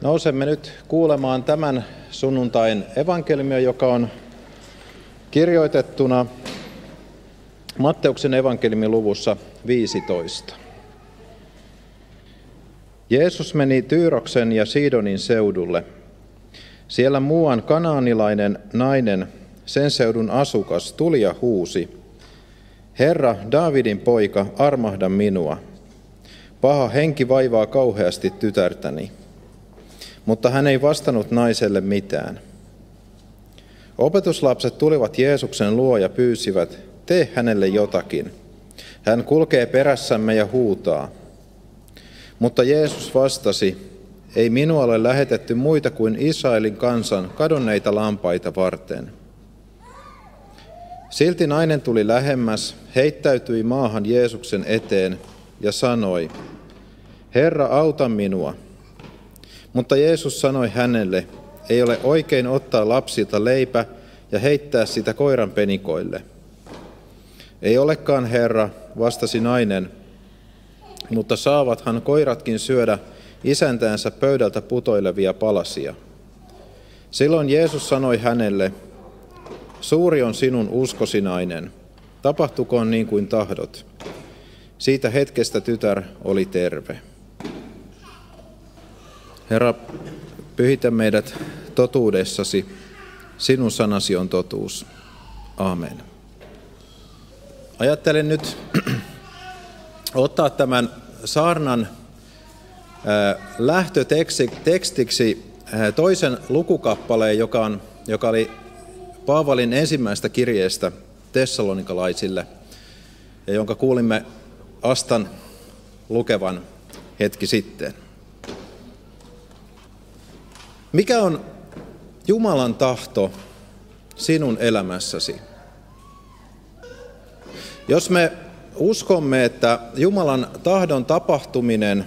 Nousemme nyt kuulemaan tämän sunnuntain evankeliumia, joka on kirjoitettuna Matteuksen evankeliumin luvussa 15. Jeesus meni Tyyroksen ja Siidonin seudulle. Siellä muuan kanaanilainen nainen, sen seudun asukas, tuli ja huusi, Herra, Daavidin poika, armahda minua. Paha henki vaivaa kauheasti tytärtäni. Mutta hän ei vastannut naiselle mitään. Opetuslapset tulivat Jeesuksen luo ja pyysivät, tee hänelle jotakin. Hän kulkee perässämme ja huutaa. Mutta Jeesus vastasi, ei minua ole lähetetty muita kuin Israelin kansan kadonneita lampaita varten. Silti nainen tuli lähemmäs, heittäytyi maahan Jeesuksen eteen ja sanoi, Herra, auta minua. Mutta Jeesus sanoi hänelle, ei ole oikein ottaa lapsilta leipä ja heittää sitä koiran penikoille. Ei olekaan, Herra, vastasi nainen, mutta saavathan koiratkin syödä isäntäänsä pöydältä putoilevia palasia. Silloin Jeesus sanoi hänelle, Suuri on sinun uskosi nainen, tapahtukoon niin kuin tahdot. Siitä hetkestä tytär oli terve. Herra, pyhitä meidät totuudessasi. Sinun sanasi on totuus. Amen. Ajattelen nyt ottaa tämän saarnan lähtötekstiksi toisen lukukappaleen, joka, on, joka oli Paavalin ensimmäistä kirjeestä tessalonikalaisille, ja jonka kuulimme Astan lukevan hetki sitten. Mikä on Jumalan tahto sinun elämässäsi? Jos me uskomme, että Jumalan tahdon tapahtuminen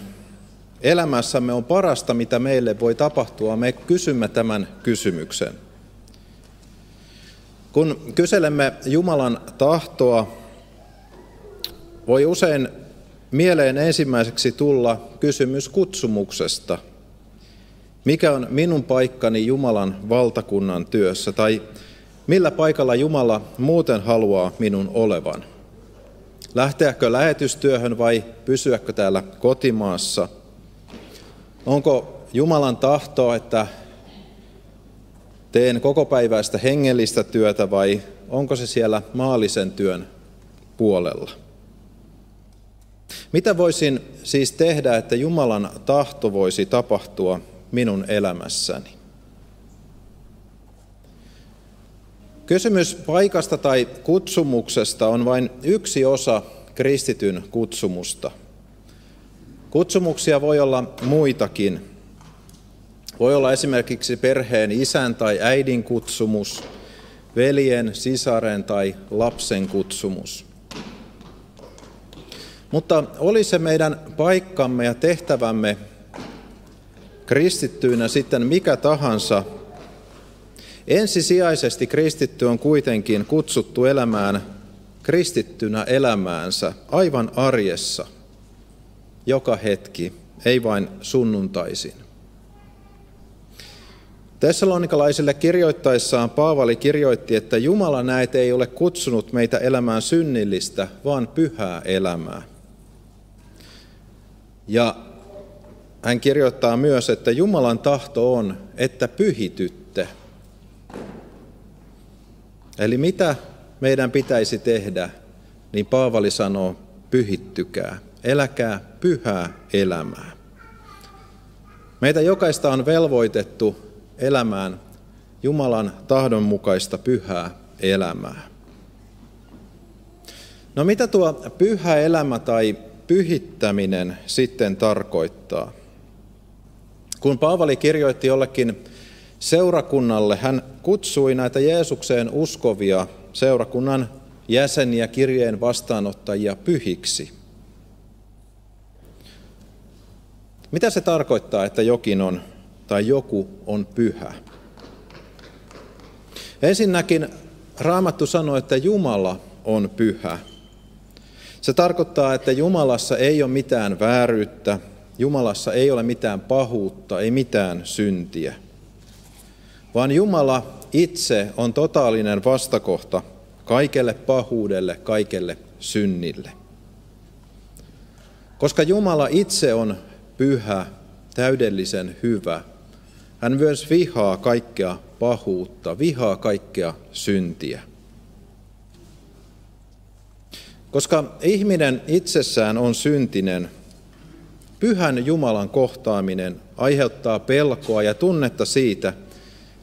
elämässämme on parasta, mitä meille voi tapahtua, me kysymme tämän kysymyksen – kun kyselemme Jumalan tahtoa, voi usein mieleen ensimmäiseksi tulla kysymys kutsumuksesta. Mikä on minun paikkani Jumalan valtakunnan työssä tai millä paikalla Jumala muuten haluaa minun olevan? Lähteäkö lähetystyöhön vai pysyäkö täällä kotimaassa? Onko Jumalan tahto, että teen kokopäiväistä hengellistä työtä vai onko se siellä maallisen työn puolella? Mitä voisin siis tehdä, että Jumalan tahto voisi tapahtua minun elämässäni? Kysymys paikasta tai kutsumuksesta on vain yksi osa kristityn kutsumusta. Kutsumuksia voi olla muitakin. Voi olla esimerkiksi perheen isän tai äidin kutsumus, veljen, sisaren tai lapsen kutsumus. Mutta oli se meidän paikkamme ja tehtävämme kristittyinä sitten mikä tahansa, ensisijaisesti kristitty on kuitenkin kutsuttu elämään kristittynä elämäänsä aivan arjessa, joka hetki, ei vain sunnuntaisin. Tessalonikalaisille kirjoittaessaan Paavali kirjoitti, että Jumala näet ei ole kutsunut meitä elämään synnillistä, vaan pyhää elämää. Ja hän kirjoittaa myös, että Jumalan tahto on, että pyhitytte. Eli mitä meidän pitäisi tehdä, niin Paavali sanoo, pyhittykää, eläkää pyhää elämää. Meitä jokaista on velvoitettu elämään Jumalan tahdon mukaista pyhää elämää. No mitä tuo pyhä elämä tai pyhittäminen sitten tarkoittaa? Kun Paavali kirjoitti jollekin seurakunnalle, hän kutsui näitä Jeesukseen uskovia seurakunnan jäseniä, kirjeen vastaanottajia pyhiksi. Mitä se tarkoittaa, että jokin on tai joku on pyhä. Ensinnäkin Raamattu sanoo, että Jumala on pyhä. Se tarkoittaa, että Jumalassa ei ole mitään vääryyttä, Jumalassa ei ole mitään pahuutta, ei mitään syntiä, vaan Jumala itse on totaalinen vastakohta kaikelle pahuudelle, kaikelle synnille. Koska Jumala itse on pyhä, täydellisen hyvä, hän myös vihaa kaikkea pahuutta, vihaa kaikkea syntiä. Koska ihminen itsessään on syntinen, pyhän Jumalan kohtaaminen aiheuttaa pelkoa ja tunnetta siitä,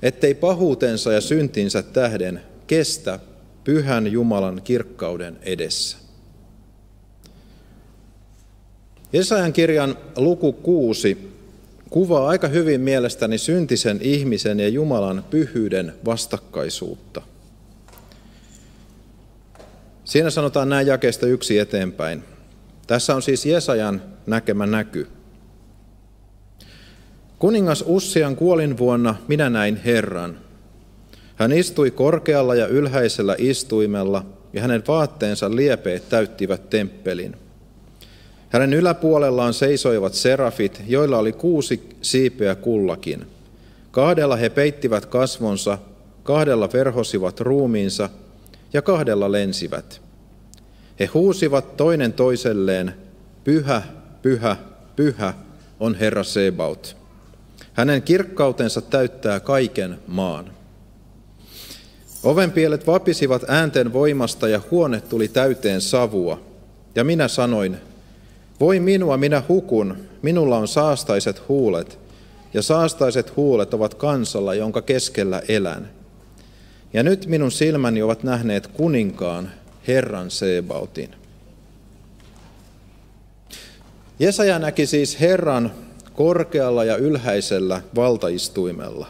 ettei pahuutensa ja syntinsä tähden kestä pyhän Jumalan kirkkauden edessä. Jesajan kirjan luku 6 kuvaa aika hyvin mielestäni syntisen ihmisen ja Jumalan pyhyyden vastakkaisuutta. Siinä sanotaan näin jakeesta yksi eteenpäin. Tässä on siis Jesajan näkemä näky. Kuningas Ussian kuolin vuonna minä näin Herran. Hän istui korkealla ja ylhäisellä istuimella, ja hänen vaatteensa liepeet täyttivät temppelin. Hänen yläpuolellaan seisoivat serafit, joilla oli kuusi siipeä kullakin. Kahdella he peittivät kasvonsa, kahdella verhosivat ruumiinsa ja kahdella lensivät. He huusivat toinen toiselleen, pyhä, pyhä, pyhä on Herra Sebaut. Hänen kirkkautensa täyttää kaiken maan. Ovenpielet vapisivat äänten voimasta ja huone tuli täyteen savua. Ja minä sanoin, voi minua, minä hukun, minulla on saastaiset huulet, ja saastaiset huulet ovat kansalla, jonka keskellä elän. Ja nyt minun silmäni ovat nähneet kuninkaan, Herran Sebautin. Jesaja näki siis Herran korkealla ja ylhäisellä valtaistuimella.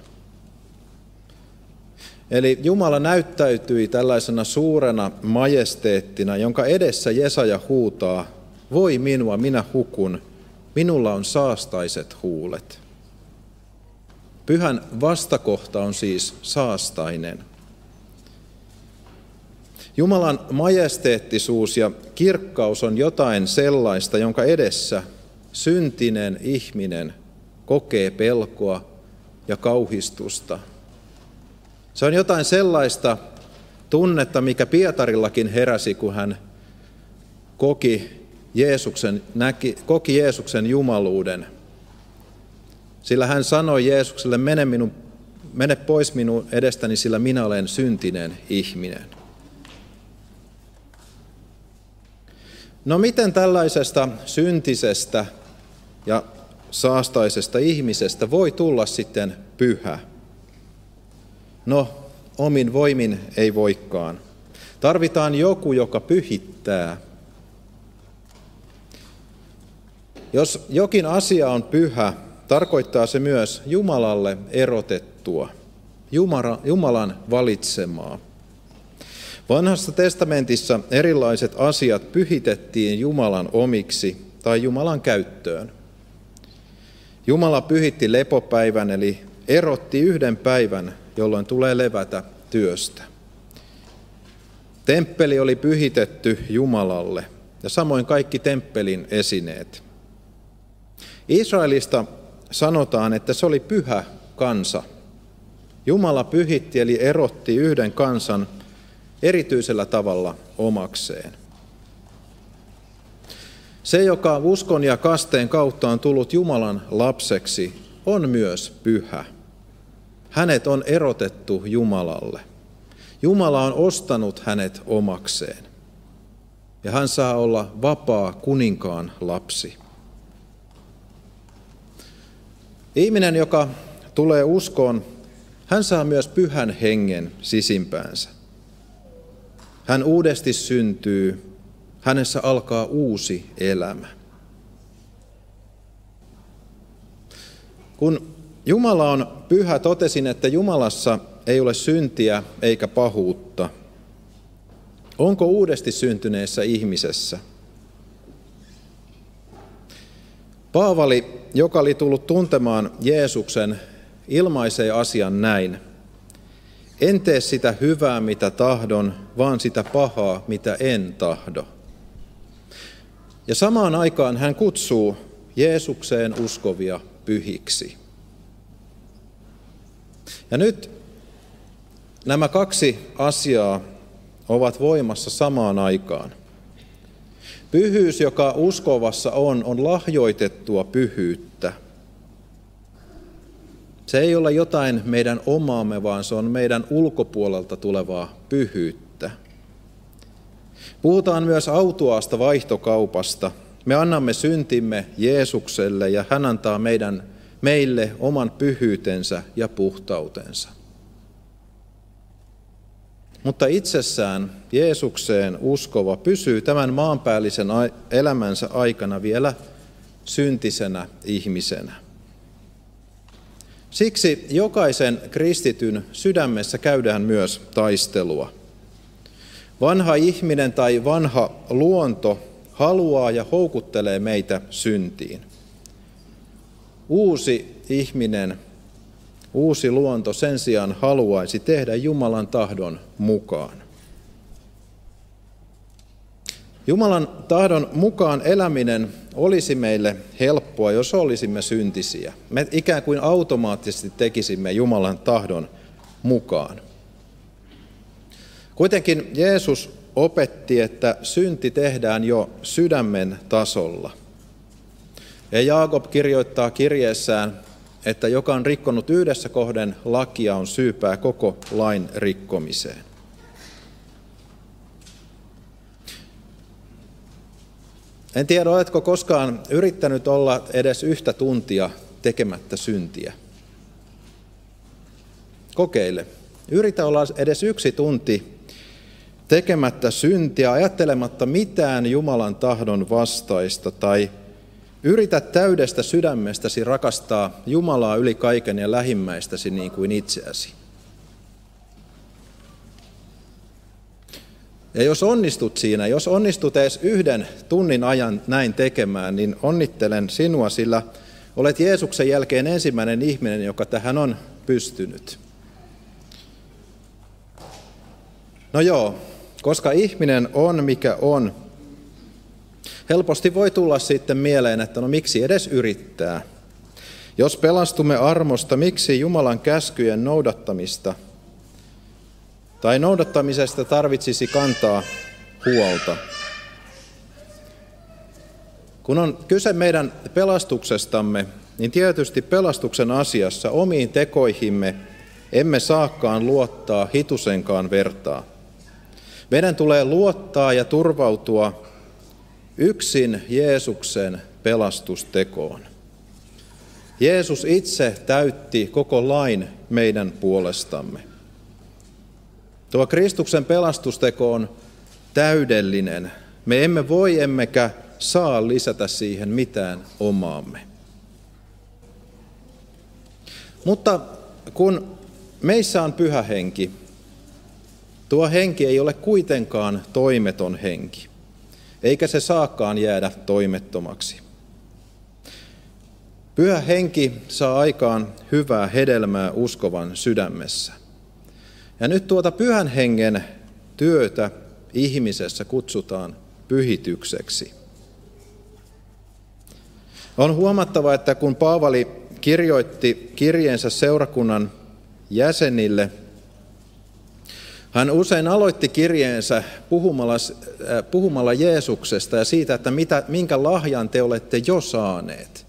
Eli Jumala näyttäytyi tällaisena suurena majesteettina, jonka edessä Jesaja huutaa, voi minua, minä hukun, minulla on saastaiset huulet. Pyhän vastakohta on siis saastainen. Jumalan majesteettisuus ja kirkkaus on jotain sellaista, jonka edessä syntinen ihminen kokee pelkoa ja kauhistusta. Se on jotain sellaista tunnetta, mikä Pietarillakin heräsi, kun hän koki Jeesuksen, näki, koki Jeesuksen jumaluuden. Sillä hän sanoi Jeesukselle, mene, minun, mene pois minun edestäni, sillä minä olen syntinen ihminen. No miten tällaisesta syntisestä ja saastaisesta ihmisestä voi tulla sitten pyhä? No, omin voimin ei voikaan. Tarvitaan joku, joka pyhittää. Jos jokin asia on pyhä, tarkoittaa se myös Jumalalle erotettua, Jumalan valitsemaa. Vanhassa testamentissa erilaiset asiat pyhitettiin Jumalan omiksi tai Jumalan käyttöön. Jumala pyhitti lepopäivän eli erotti yhden päivän, jolloin tulee levätä työstä. Temppeli oli pyhitetty Jumalalle ja samoin kaikki temppelin esineet. Israelista sanotaan, että se oli pyhä kansa. Jumala pyhitti eli erotti yhden kansan erityisellä tavalla omakseen. Se, joka uskon ja kasteen kautta on tullut Jumalan lapseksi, on myös pyhä. Hänet on erotettu Jumalalle. Jumala on ostanut hänet omakseen. Ja hän saa olla vapaa kuninkaan lapsi. Ihminen, joka tulee uskoon, hän saa myös pyhän hengen sisimpäänsä. Hän uudesti syntyy, hänessä alkaa uusi elämä. Kun Jumala on pyhä, totesin, että Jumalassa ei ole syntiä eikä pahuutta. Onko uudesti syntyneessä ihmisessä? Paavali, joka oli tullut tuntemaan Jeesuksen, ilmaisee asian näin. En tee sitä hyvää, mitä tahdon, vaan sitä pahaa, mitä en tahdo. Ja samaan aikaan hän kutsuu Jeesukseen uskovia pyhiksi. Ja nyt nämä kaksi asiaa ovat voimassa samaan aikaan. Pyhyys, joka uskovassa on, on lahjoitettua pyhyyttä. Se ei ole jotain meidän omaamme, vaan se on meidän ulkopuolelta tulevaa pyhyyttä. Puhutaan myös autuaasta vaihtokaupasta. Me annamme syntimme Jeesukselle ja hän antaa meidän, meille oman pyhyytensä ja puhtautensa. Mutta itsessään Jeesukseen uskova pysyy tämän maanpäällisen elämänsä aikana vielä syntisenä ihmisenä. Siksi jokaisen kristityn sydämessä käydään myös taistelua. Vanha ihminen tai vanha luonto haluaa ja houkuttelee meitä syntiin. Uusi ihminen Uusi luonto sen sijaan haluaisi tehdä Jumalan tahdon mukaan. Jumalan tahdon mukaan eläminen olisi meille helppoa, jos olisimme syntisiä. Me ikään kuin automaattisesti tekisimme Jumalan tahdon mukaan. Kuitenkin Jeesus opetti, että synti tehdään jo sydämen tasolla. Ja Jaakob kirjoittaa kirjeessään että joka on rikkonut yhdessä kohden lakia on syypää koko lain rikkomiseen. En tiedä, oletko koskaan yrittänyt olla edes yhtä tuntia tekemättä syntiä. Kokeile. Yritä olla edes yksi tunti tekemättä syntiä, ajattelematta mitään Jumalan tahdon vastaista tai Yritä täydestä sydämestäsi rakastaa Jumalaa yli kaiken ja lähimmäistäsi niin kuin itseäsi. Ja jos onnistut siinä, jos onnistut edes yhden tunnin ajan näin tekemään, niin onnittelen sinua, sillä olet Jeesuksen jälkeen ensimmäinen ihminen, joka tähän on pystynyt. No joo, koska ihminen on mikä on, helposti voi tulla sitten mieleen, että no miksi edes yrittää. Jos pelastumme armosta, miksi Jumalan käskyjen noudattamista tai noudattamisesta tarvitsisi kantaa huolta? Kun on kyse meidän pelastuksestamme, niin tietysti pelastuksen asiassa omiin tekoihimme emme saakaan luottaa hitusenkaan vertaa. Meidän tulee luottaa ja turvautua yksin Jeesuksen pelastustekoon. Jeesus itse täytti koko lain meidän puolestamme. Tuo Kristuksen pelastusteko on täydellinen. Me emme voi emmekä saa lisätä siihen mitään omaamme. Mutta kun meissä on pyhä henki, tuo henki ei ole kuitenkaan toimeton henki eikä se saakaan jäädä toimettomaksi. Pyhä henki saa aikaan hyvää hedelmää uskovan sydämessä. Ja nyt tuota pyhän hengen työtä ihmisessä kutsutaan pyhitykseksi. On huomattava, että kun Paavali kirjoitti kirjeensä seurakunnan jäsenille – hän usein aloitti kirjeensä puhumalla, äh, puhumalla Jeesuksesta ja siitä, että mitä, minkä lahjan te olette jo saaneet.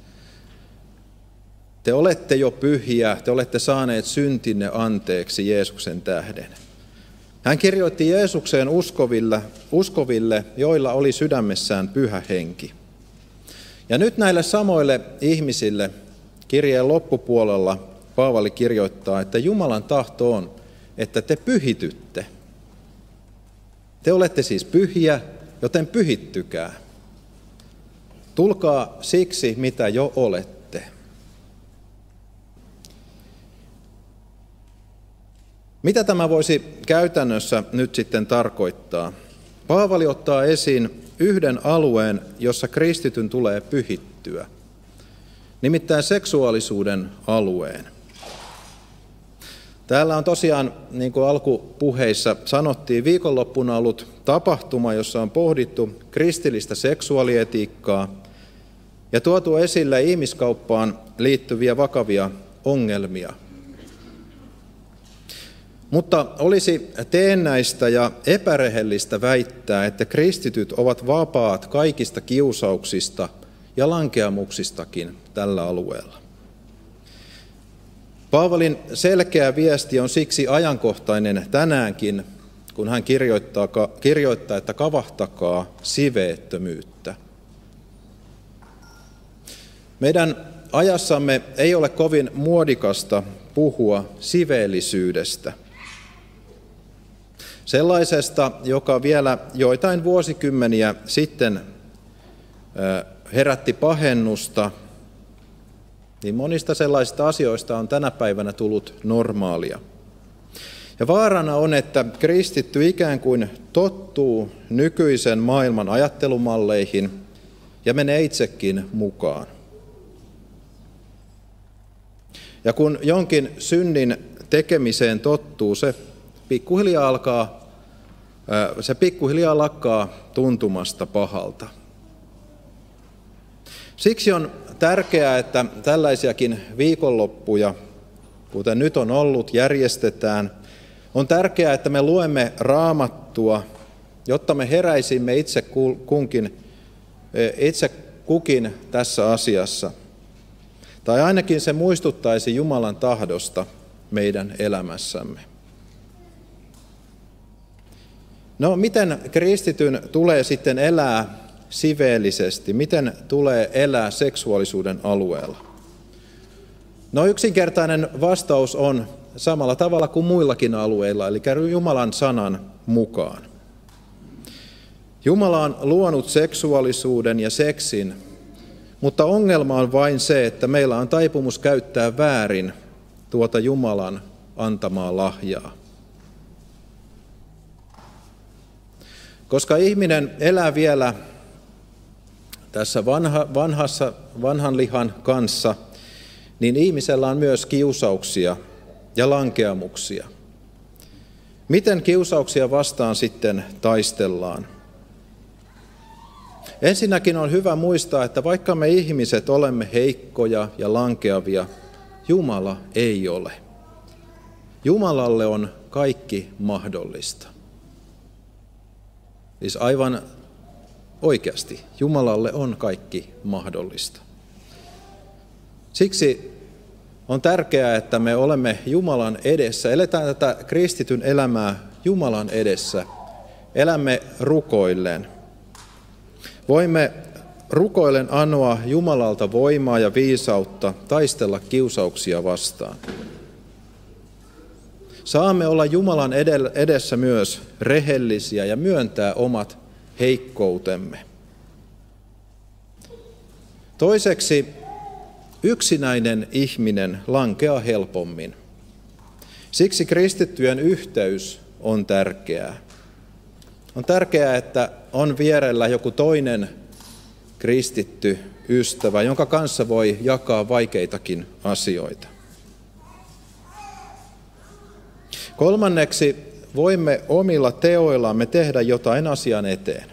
Te olette jo pyhiä, te olette saaneet syntinne anteeksi Jeesuksen tähden. Hän kirjoitti Jeesukseen uskoville, uskoville, joilla oli sydämessään pyhä henki. Ja nyt näille samoille ihmisille kirjeen loppupuolella Paavali kirjoittaa, että Jumalan tahto on, että te pyhitytte. Te olette siis pyhiä, joten pyhittykää. Tulkaa siksi, mitä jo olette. Mitä tämä voisi käytännössä nyt sitten tarkoittaa? Paavali ottaa esiin yhden alueen, jossa kristityn tulee pyhittyä, nimittäin seksuaalisuuden alueen. Täällä on tosiaan, niin kuin alkupuheissa sanottiin, viikonloppuna ollut tapahtuma, jossa on pohdittu kristillistä seksuaalietiikkaa ja tuotu esille ihmiskauppaan liittyviä vakavia ongelmia. Mutta olisi teennäistä ja epärehellistä väittää, että kristityt ovat vapaat kaikista kiusauksista ja lankeamuksistakin tällä alueella. Paavalin selkeä viesti on siksi ajankohtainen tänäänkin, kun hän kirjoittaa, kirjoittaa että kavahtakaa siveettömyyttä. Meidän ajassamme ei ole kovin muodikasta puhua siveellisyydestä. Sellaisesta, joka vielä joitain vuosikymmeniä sitten herätti pahennusta niin monista sellaisista asioista on tänä päivänä tullut normaalia. Ja vaarana on, että kristitty ikään kuin tottuu nykyisen maailman ajattelumalleihin ja menee itsekin mukaan. Ja kun jonkin synnin tekemiseen tottuu, se pikkuhiljaa alkaa, se pikkuhiljaa lakkaa tuntumasta pahalta. Siksi on tärkeää, että tällaisiakin viikonloppuja, kuten nyt on ollut, järjestetään. On tärkeää, että me luemme raamattua, jotta me heräisimme itse, kunkin, itse kukin tässä asiassa. Tai ainakin se muistuttaisi Jumalan tahdosta meidän elämässämme. No, miten kristityn tulee sitten elää siveellisesti? Miten tulee elää seksuaalisuuden alueella? No yksinkertainen vastaus on samalla tavalla kuin muillakin alueilla, eli Jumalan sanan mukaan. Jumala on luonut seksuaalisuuden ja seksin, mutta ongelma on vain se, että meillä on taipumus käyttää väärin tuota Jumalan antamaa lahjaa. Koska ihminen elää vielä tässä vanha, vanhassa, vanhan lihan kanssa, niin ihmisellä on myös kiusauksia ja lankeamuksia. Miten kiusauksia vastaan sitten taistellaan? Ensinnäkin on hyvä muistaa, että vaikka me ihmiset olemme heikkoja ja lankeavia, Jumala ei ole. Jumalalle on kaikki mahdollista. Siis aivan Oikeasti, Jumalalle on kaikki mahdollista. Siksi on tärkeää, että me olemme Jumalan edessä, eletään tätä kristityn elämää Jumalan edessä, elämme rukoilleen. Voimme rukoillen anoa Jumalalta voimaa ja viisautta taistella kiusauksia vastaan. Saamme olla Jumalan edessä myös rehellisiä ja myöntää omat heikkoutemme. Toiseksi yksinäinen ihminen lankeaa helpommin. Siksi kristittyjen yhteys on tärkeää. On tärkeää, että on vierellä joku toinen kristitty ystävä, jonka kanssa voi jakaa vaikeitakin asioita. Kolmanneksi voimme omilla teoillamme tehdä jotain asian eteen.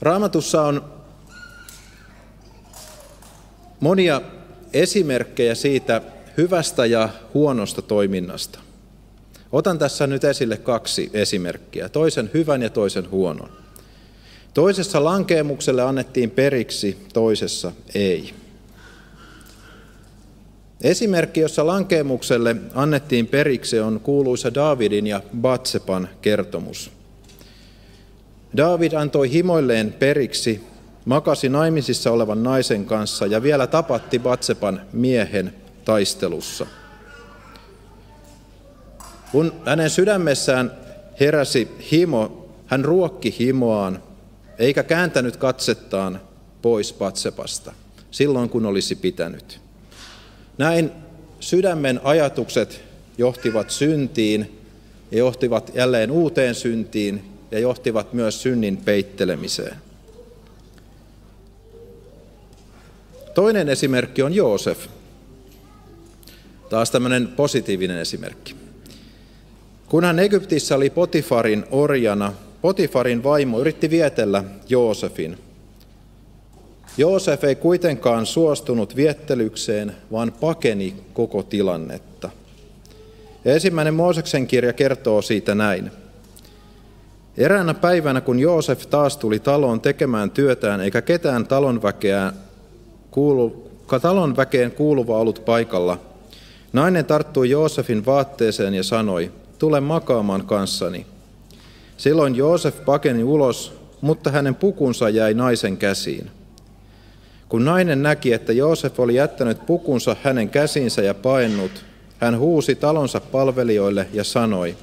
Raamatussa on monia esimerkkejä siitä hyvästä ja huonosta toiminnasta. Otan tässä nyt esille kaksi esimerkkiä, toisen hyvän ja toisen huonon. Toisessa lankeemukselle annettiin periksi, toisessa ei. Esimerkki, jossa lankeemukselle annettiin periksi, on kuuluisa Davidin ja Batsepan kertomus. David antoi himoilleen periksi, makasi naimisissa olevan naisen kanssa ja vielä tapatti Batsepan miehen taistelussa. Kun hänen sydämessään heräsi himo, hän ruokki himoaan, eikä kääntänyt katsettaan pois Batsepasta, silloin kun olisi pitänyt. Näin sydämen ajatukset johtivat syntiin ja johtivat jälleen uuteen syntiin ja johtivat myös synnin peittelemiseen. Toinen esimerkki on Joosef. Taas tämmöinen positiivinen esimerkki. Kun hän Egyptissä oli Potifarin orjana, Potifarin vaimo yritti vietellä Joosefin, Joosef ei kuitenkaan suostunut viettelykseen, vaan pakeni koko tilannetta. Ja ensimmäinen Mooseksen kirja kertoo siitä näin. Eräänä päivänä, kun Joosef taas tuli taloon tekemään työtään, eikä ketään talon, väkeä kuulu, talon väkeen kuuluva ollut paikalla, nainen tarttui Joosefin vaatteeseen ja sanoi, tule makaamaan kanssani. Silloin Joosef pakeni ulos, mutta hänen pukunsa jäi naisen käsiin. Kun nainen näki, että Joosef oli jättänyt pukunsa hänen käsiinsä ja paennut, hän huusi talonsa palvelijoille ja sanoi,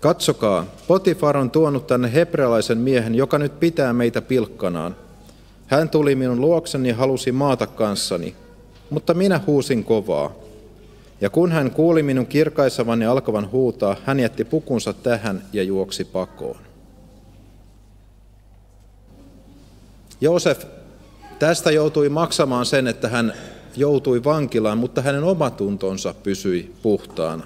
Katsokaa, Potifar on tuonut tänne hebrealaisen miehen, joka nyt pitää meitä pilkkanaan. Hän tuli minun luokseni ja halusi maata kanssani, mutta minä huusin kovaa. Ja kun hän kuuli minun kirkaisavan ja alkavan huutaa, hän jätti pukunsa tähän ja juoksi pakoon. Joosef tästä joutui maksamaan sen, että hän joutui vankilaan, mutta hänen omatuntonsa pysyi puhtaana.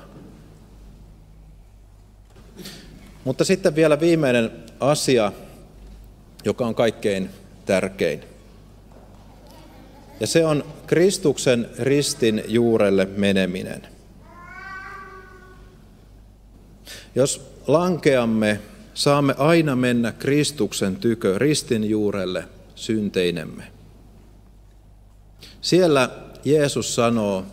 Mutta sitten vielä viimeinen asia, joka on kaikkein tärkein. Ja se on Kristuksen ristin juurelle meneminen. Jos lankeamme, saamme aina mennä Kristuksen tykö ristin juurelle synteinemme. Siellä Jeesus sanoo,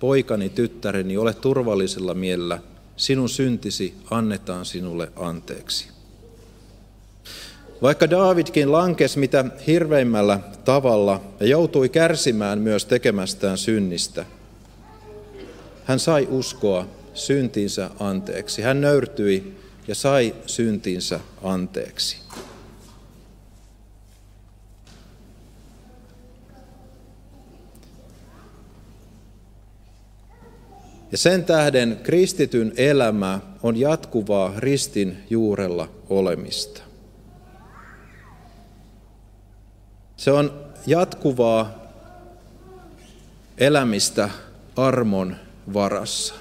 poikani, tyttäreni, ole turvallisella mielellä, sinun syntisi annetaan sinulle anteeksi. Vaikka Daavidkin lankesi mitä hirveimmällä tavalla ja joutui kärsimään myös tekemästään synnistä, hän sai uskoa syntinsä anteeksi. Hän nöyrtyi ja sai syntinsä anteeksi. Ja sen tähden kristityn elämä on jatkuvaa ristin juurella olemista. Se on jatkuvaa elämistä armon varassa.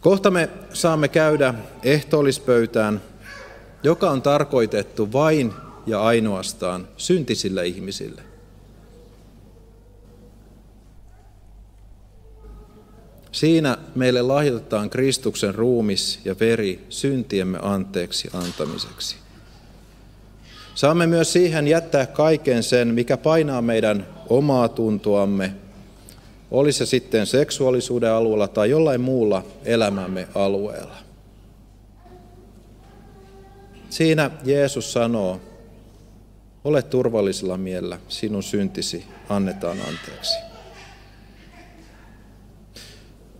Kohta me saamme käydä ehtoollispöytään, joka on tarkoitettu vain ja ainoastaan syntisille ihmisille. Siinä meille lahjoitetaan Kristuksen ruumis ja veri syntiemme anteeksi antamiseksi. Saamme myös siihen jättää kaiken sen, mikä painaa meidän omaa tuntoamme, oli se sitten seksuaalisuuden alueella tai jollain muulla elämämme alueella. Siinä Jeesus sanoo, ole turvallisella mielellä, sinun syntisi annetaan anteeksi.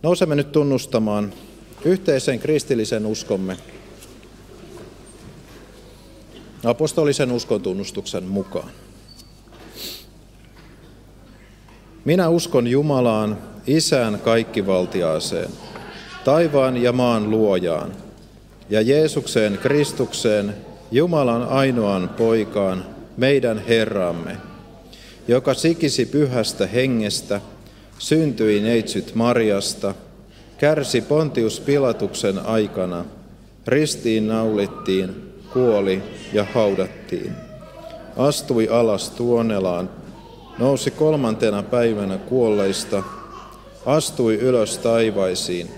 Nousemme nyt tunnustamaan yhteisen kristillisen uskomme apostolisen uskontunnustuksen mukaan. Minä uskon Jumalaan, Isään kaikkivaltiaaseen, taivaan ja maan luojaan, ja Jeesukseen Kristukseen, Jumalan ainoan poikaan, meidän Herramme, joka sikisi pyhästä hengestä – syntyi neitsyt Marjasta, kärsi Pontius Pilatuksen aikana, ristiin naulittiin, kuoli ja haudattiin. Astui alas tuonelaan, nousi kolmantena päivänä kuolleista, astui ylös taivaisiin,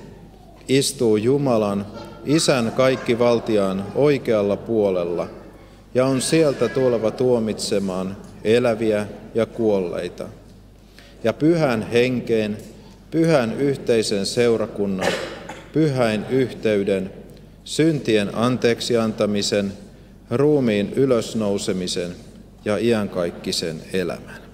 istuu Jumalan, Isän kaikki valtiaan oikealla puolella, ja on sieltä tuleva tuomitsemaan eläviä ja kuolleita ja pyhän henkeen, pyhän yhteisen seurakunnan, pyhäin yhteyden, syntien anteeksi antamisen, ruumiin ylösnousemisen ja iankaikkisen elämän.